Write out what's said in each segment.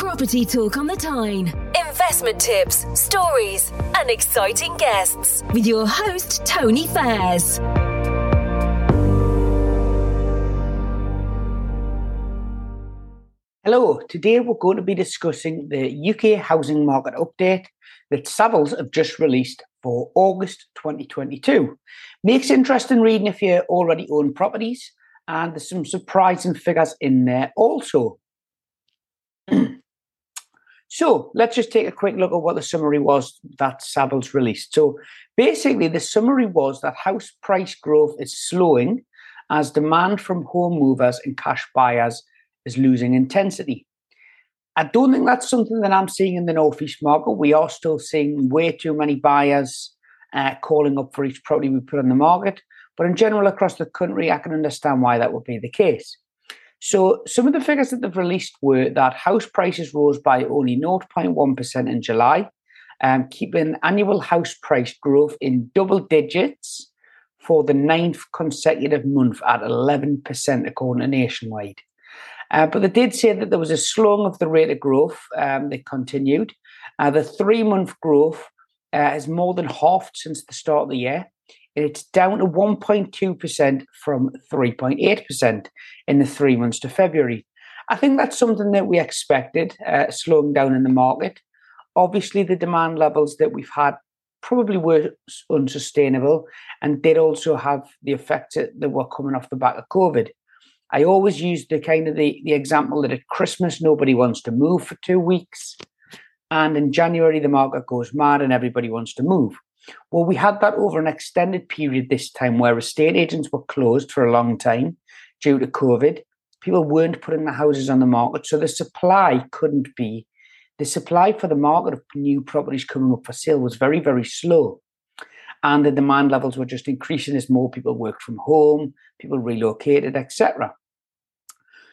Property Talk on the Tyne. Investment tips, stories, and exciting guests with your host, Tony Fairs. Hello, today we're going to be discussing the UK housing market update that Savills have just released for August 2022. Makes interesting reading if you already own properties, and there's some surprising figures in there also. so let's just take a quick look at what the summary was that Savills released. So basically, the summary was that house price growth is slowing as demand from home movers and cash buyers is losing intensity. I don't think that's something that I'm seeing in the Northeast market. We are still seeing way too many buyers uh, calling up for each property we put on the market. But in general, across the country, I can understand why that would be the case. So, some of the figures that they've released were that house prices rose by only 0.1% in July, um, keeping annual house price growth in double digits for the ninth consecutive month at 11%, according to Nationwide. Uh, but they did say that there was a slowing of the rate of growth um, continued. Uh, the three month growth uh, has more than halved since the start of the year. It's down to 1.2% from 3.8% in the three months to February. I think that's something that we expected, uh, slowing down in the market. Obviously, the demand levels that we've had probably were unsustainable and did also have the effect that were coming off the back of COVID. I always use the kind of the, the example that at Christmas nobody wants to move for two weeks, and in January the market goes mad and everybody wants to move. Well, we had that over an extended period this time where estate agents were closed for a long time due to COVID. People weren't putting the houses on the market, so the supply couldn't be. The supply for the market of new properties coming up for sale was very, very slow. And the demand levels were just increasing as more people worked from home, people relocated, etc.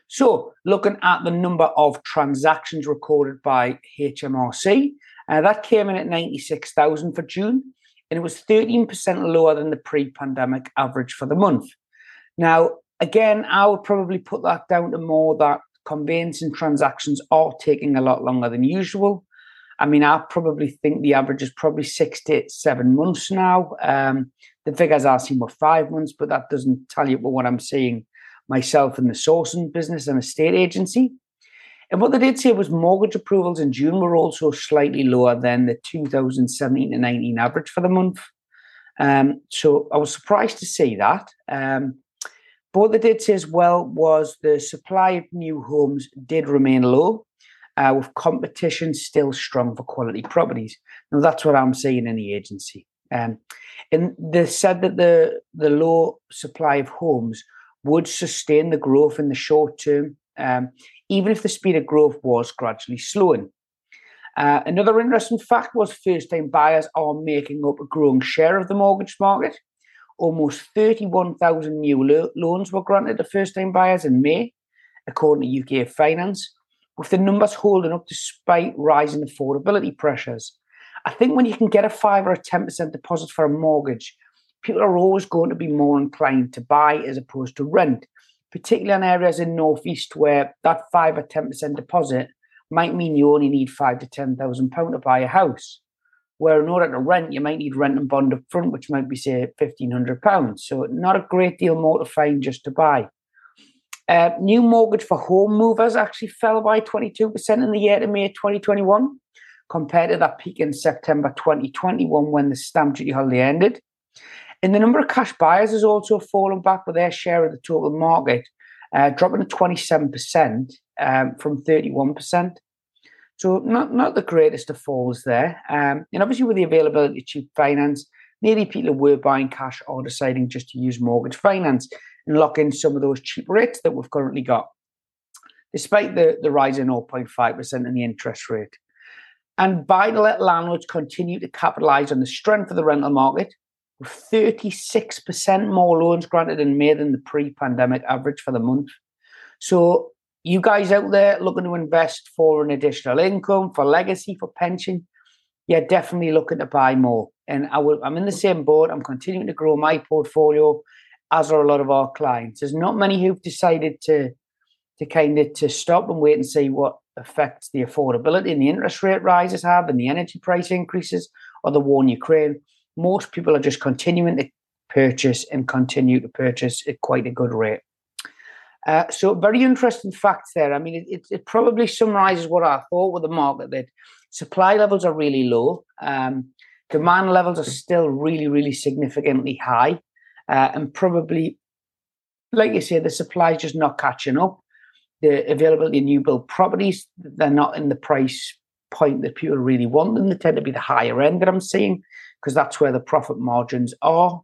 So, looking at the number of transactions recorded by HMRC, uh, that came in at 96,000 for June, and it was 13% lower than the pre pandemic average for the month. Now, again, I would probably put that down to more that conveyancing transactions are taking a lot longer than usual. I mean, I probably think the average is probably six to seven months now. Um, the figures I've seen were five months, but that doesn't tell you what I'm seeing myself in the sourcing business and estate agency. And what they did say was mortgage approvals in June were also slightly lower than the 2017 to 19 average for the month. Um, so I was surprised to see that. Um, but what they did say as well was the supply of new homes did remain low, uh, with competition still strong for quality properties. Now that's what I'm seeing in the agency. Um, and they said that the the low supply of homes would sustain the growth in the short term, um, even if the speed of growth was gradually slowing. Uh, another interesting fact was first time buyers are making up a growing share of the mortgage market. Almost 31,000 new lo- loans were granted to first time buyers in May, according to UK Finance, with the numbers holding up despite rising affordability pressures. I think when you can get a 5 or a 10% deposit for a mortgage, people are always going to be more inclined to buy as opposed to rent, particularly in areas in Northeast where that 5 or 10% deposit might mean you only need five to ten thousand pound to buy a house. Where in order to rent, you might need rent and bond up front, which might be say fifteen hundred pounds. So not a great deal more to find just to buy. Uh, new mortgage for home movers actually fell by 22% in the year to May 2021 compared to that peak in September 2021 when the stamp duty holiday ended. And the number of cash buyers has also fallen back with their share of the total market, uh, dropping to 27% um, from 31%. So not not the greatest of falls there. Um, and obviously with the availability of cheap finance, nearly people were buying cash are deciding just to use mortgage finance and lock in some of those cheap rates that we've currently got, despite the, the rise in 0.5% in the interest rate. And buy to let landlords continue to capitalise on the strength of the rental market, 36% more loans granted in May than the pre pandemic average for the month. So, you guys out there looking to invest for an additional income, for legacy, for pension, yeah, definitely looking to buy more. And I will, I'm in the same boat. I'm continuing to grow my portfolio, as are a lot of our clients. There's not many who've decided to to kind of to stop and wait and see what affects the affordability and the interest rate rises have and the energy price increases or the war in Ukraine, most people are just continuing to purchase and continue to purchase at quite a good rate. Uh, so, very interesting facts there. I mean, it, it, probably summarizes what I thought with the market that supply levels are really low, um, demand levels are still really, really significantly high, uh, and probably, like you say, the supply is just not catching up. The availability of new build properties, they're not in the price point that people really want them. They tend to be the higher end that I'm seeing because that's where the profit margins are.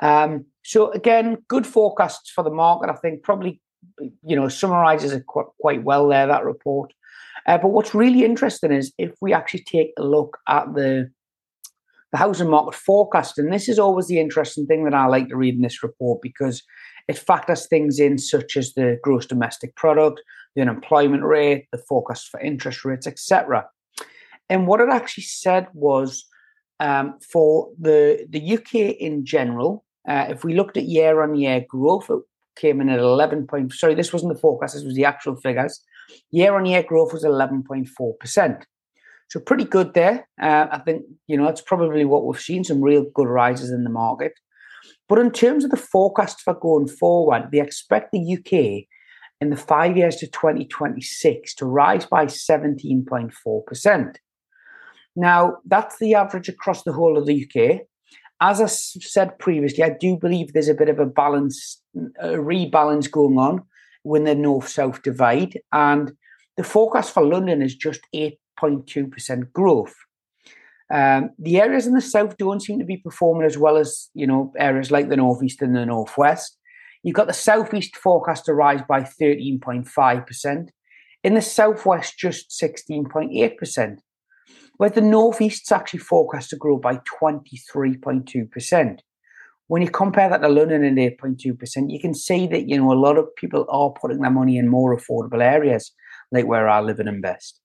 Um, so again, good forecasts for the market. I think probably you know summarizes it quite, well there that report. Uh, but what's really interesting is if we actually take a look at the the housing market forecast, and this is always the interesting thing that I like to read in this report because it factors things in such as the gross domestic product, the unemployment rate, the forecast for interest rates, etc. And what it actually said was um, for the the UK in general, uh, if we looked at year on year growth, it came in at 11 point. Sorry, this wasn't the forecast. This was the actual figures. Year on year growth was 11.4 percent. So pretty good there. Uh, I think you know that's probably what we've seen some real good rises in the market. But in terms of the forecast for going forward, they expect the UK in the five years to 2026 to rise by 17.4 percent. Now, that's the average across the whole of the UK. As I said previously, I do believe there's a bit of a balance, a rebalance going on when the north south divide. And the forecast for London is just 8.2% growth. Um, the areas in the south don't seem to be performing as well as you know areas like the northeast and the northwest. You've got the southeast forecast to rise by 13.5%. In the southwest, just 16.8%. Whereas the northeast's actually forecast to grow by 23.2%. When you compare that to London at 8.2%, you can see that you know a lot of people are putting their money in more affordable areas, like where I live and invest.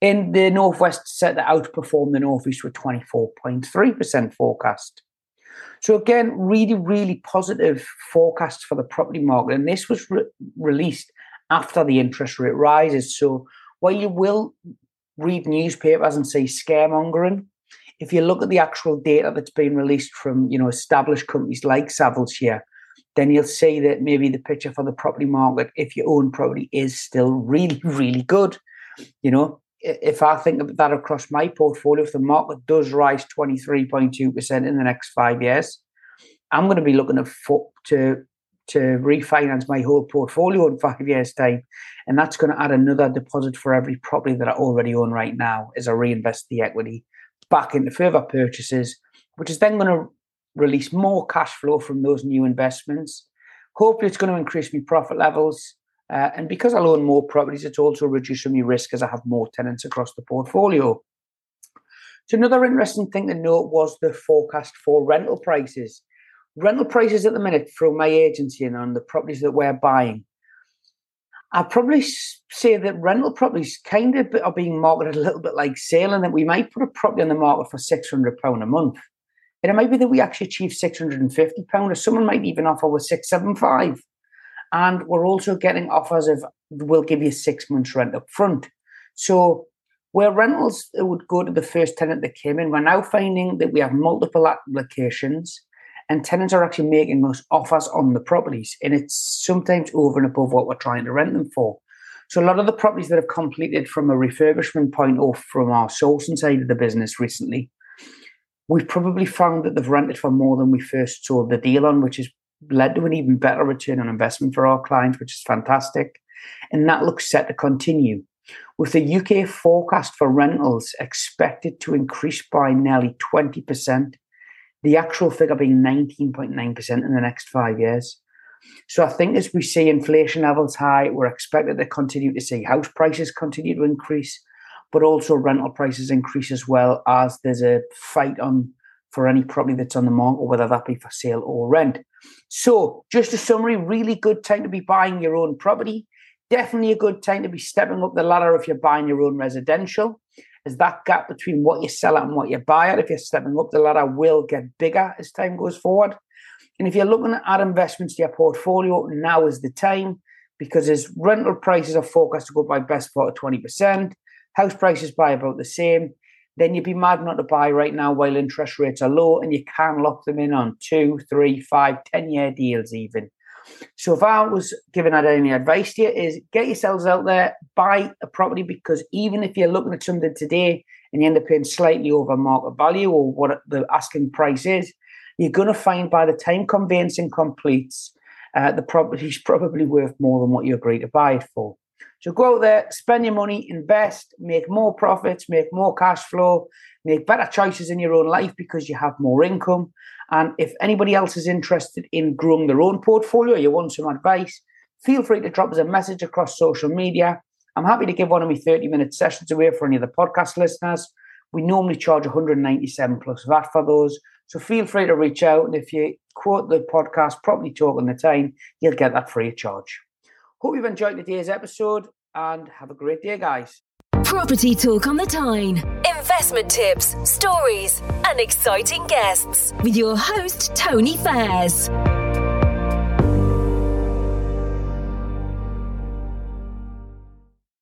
In the northwest, set to outperform the northeast with 24.3% forecast. So again, really, really positive forecast for the property market, and this was re- released after the interest rate rises. So while you will read newspapers and see scaremongering. If you look at the actual data that's been released from you know established companies like Savills here, then you'll see that maybe the picture for the property market, if you own property, is still really, really good. You know, if I think of that across my portfolio, if the market does rise 23.2% in the next five years, I'm going to be looking to, to to refinance my whole portfolio in five years' time. And that's going to add another deposit for every property that I already own right now as I reinvest the equity back into further purchases, which is then going to release more cash flow from those new investments. Hopefully, it's going to increase my profit levels. Uh, and because I own more properties, it's also reducing my risk as I have more tenants across the portfolio. So, another interesting thing to note was the forecast for rental prices rental prices at the minute through my agency and on the properties that we're buying, I'd probably say that rental properties kind of are being marketed a little bit like sale, and that we might put a property on the market for six hundred pound a month, and it might be that we actually achieve six hundred and fifty pound, or someone might even offer with six seven five, and we're also getting offers of we'll give you six months rent up front. So where rentals would go to the first tenant that came in, we're now finding that we have multiple applications and tenants are actually making us offers on the properties, and it's sometimes over and above what we're trying to rent them for. So a lot of the properties that have completed from a refurbishment point or from our sourcing side of the business recently, we've probably found that they've rented for more than we first saw the deal on, which has led to an even better return on investment for our clients, which is fantastic. And that looks set to continue. With the UK forecast for rentals expected to increase by nearly 20% the actual figure being 19.9% in the next five years. So I think as we see inflation levels high, we're expected to continue to see house prices continue to increase, but also rental prices increase as well as there's a fight on for any property that's on the market, whether that be for sale or rent. So just a summary, really good time to be buying your own property. Definitely a good time to be stepping up the ladder if you're buying your own residential is that gap between what you sell at and what you buy at, if you're stepping up the ladder, will get bigger as time goes forward. And if you're looking at add investments to your portfolio, now is the time. because as rental prices are forecast to go by best part of 20%, house prices by about the same, then you'd be mad not to buy right now while interest rates are low and you can lock them in on two, three, five, ten year deals even. So if I was giving out any advice to you is get yourselves out there, buy a property because even if you're looking at something today and you end up paying slightly over market value or what the asking price is, you're going to find by the time conveyancing completes, uh, the property is probably worth more than what you agree to buy it for. So go out there, spend your money, invest, make more profits, make more cash flow, make better choices in your own life because you have more income. And if anybody else is interested in growing their own portfolio, you want some advice, feel free to drop us a message across social media. I'm happy to give one of my 30 minute sessions away for any of the podcast listeners. We normally charge 197 plus VAT for those. So feel free to reach out. And if you quote the podcast, Property Talk on the Tyne, you'll get that free of charge. Hope you've enjoyed today's episode and have a great day, guys. Property Talk on the Tyne. Investment tips, stories, and exciting guests with your host, Tony Fairs.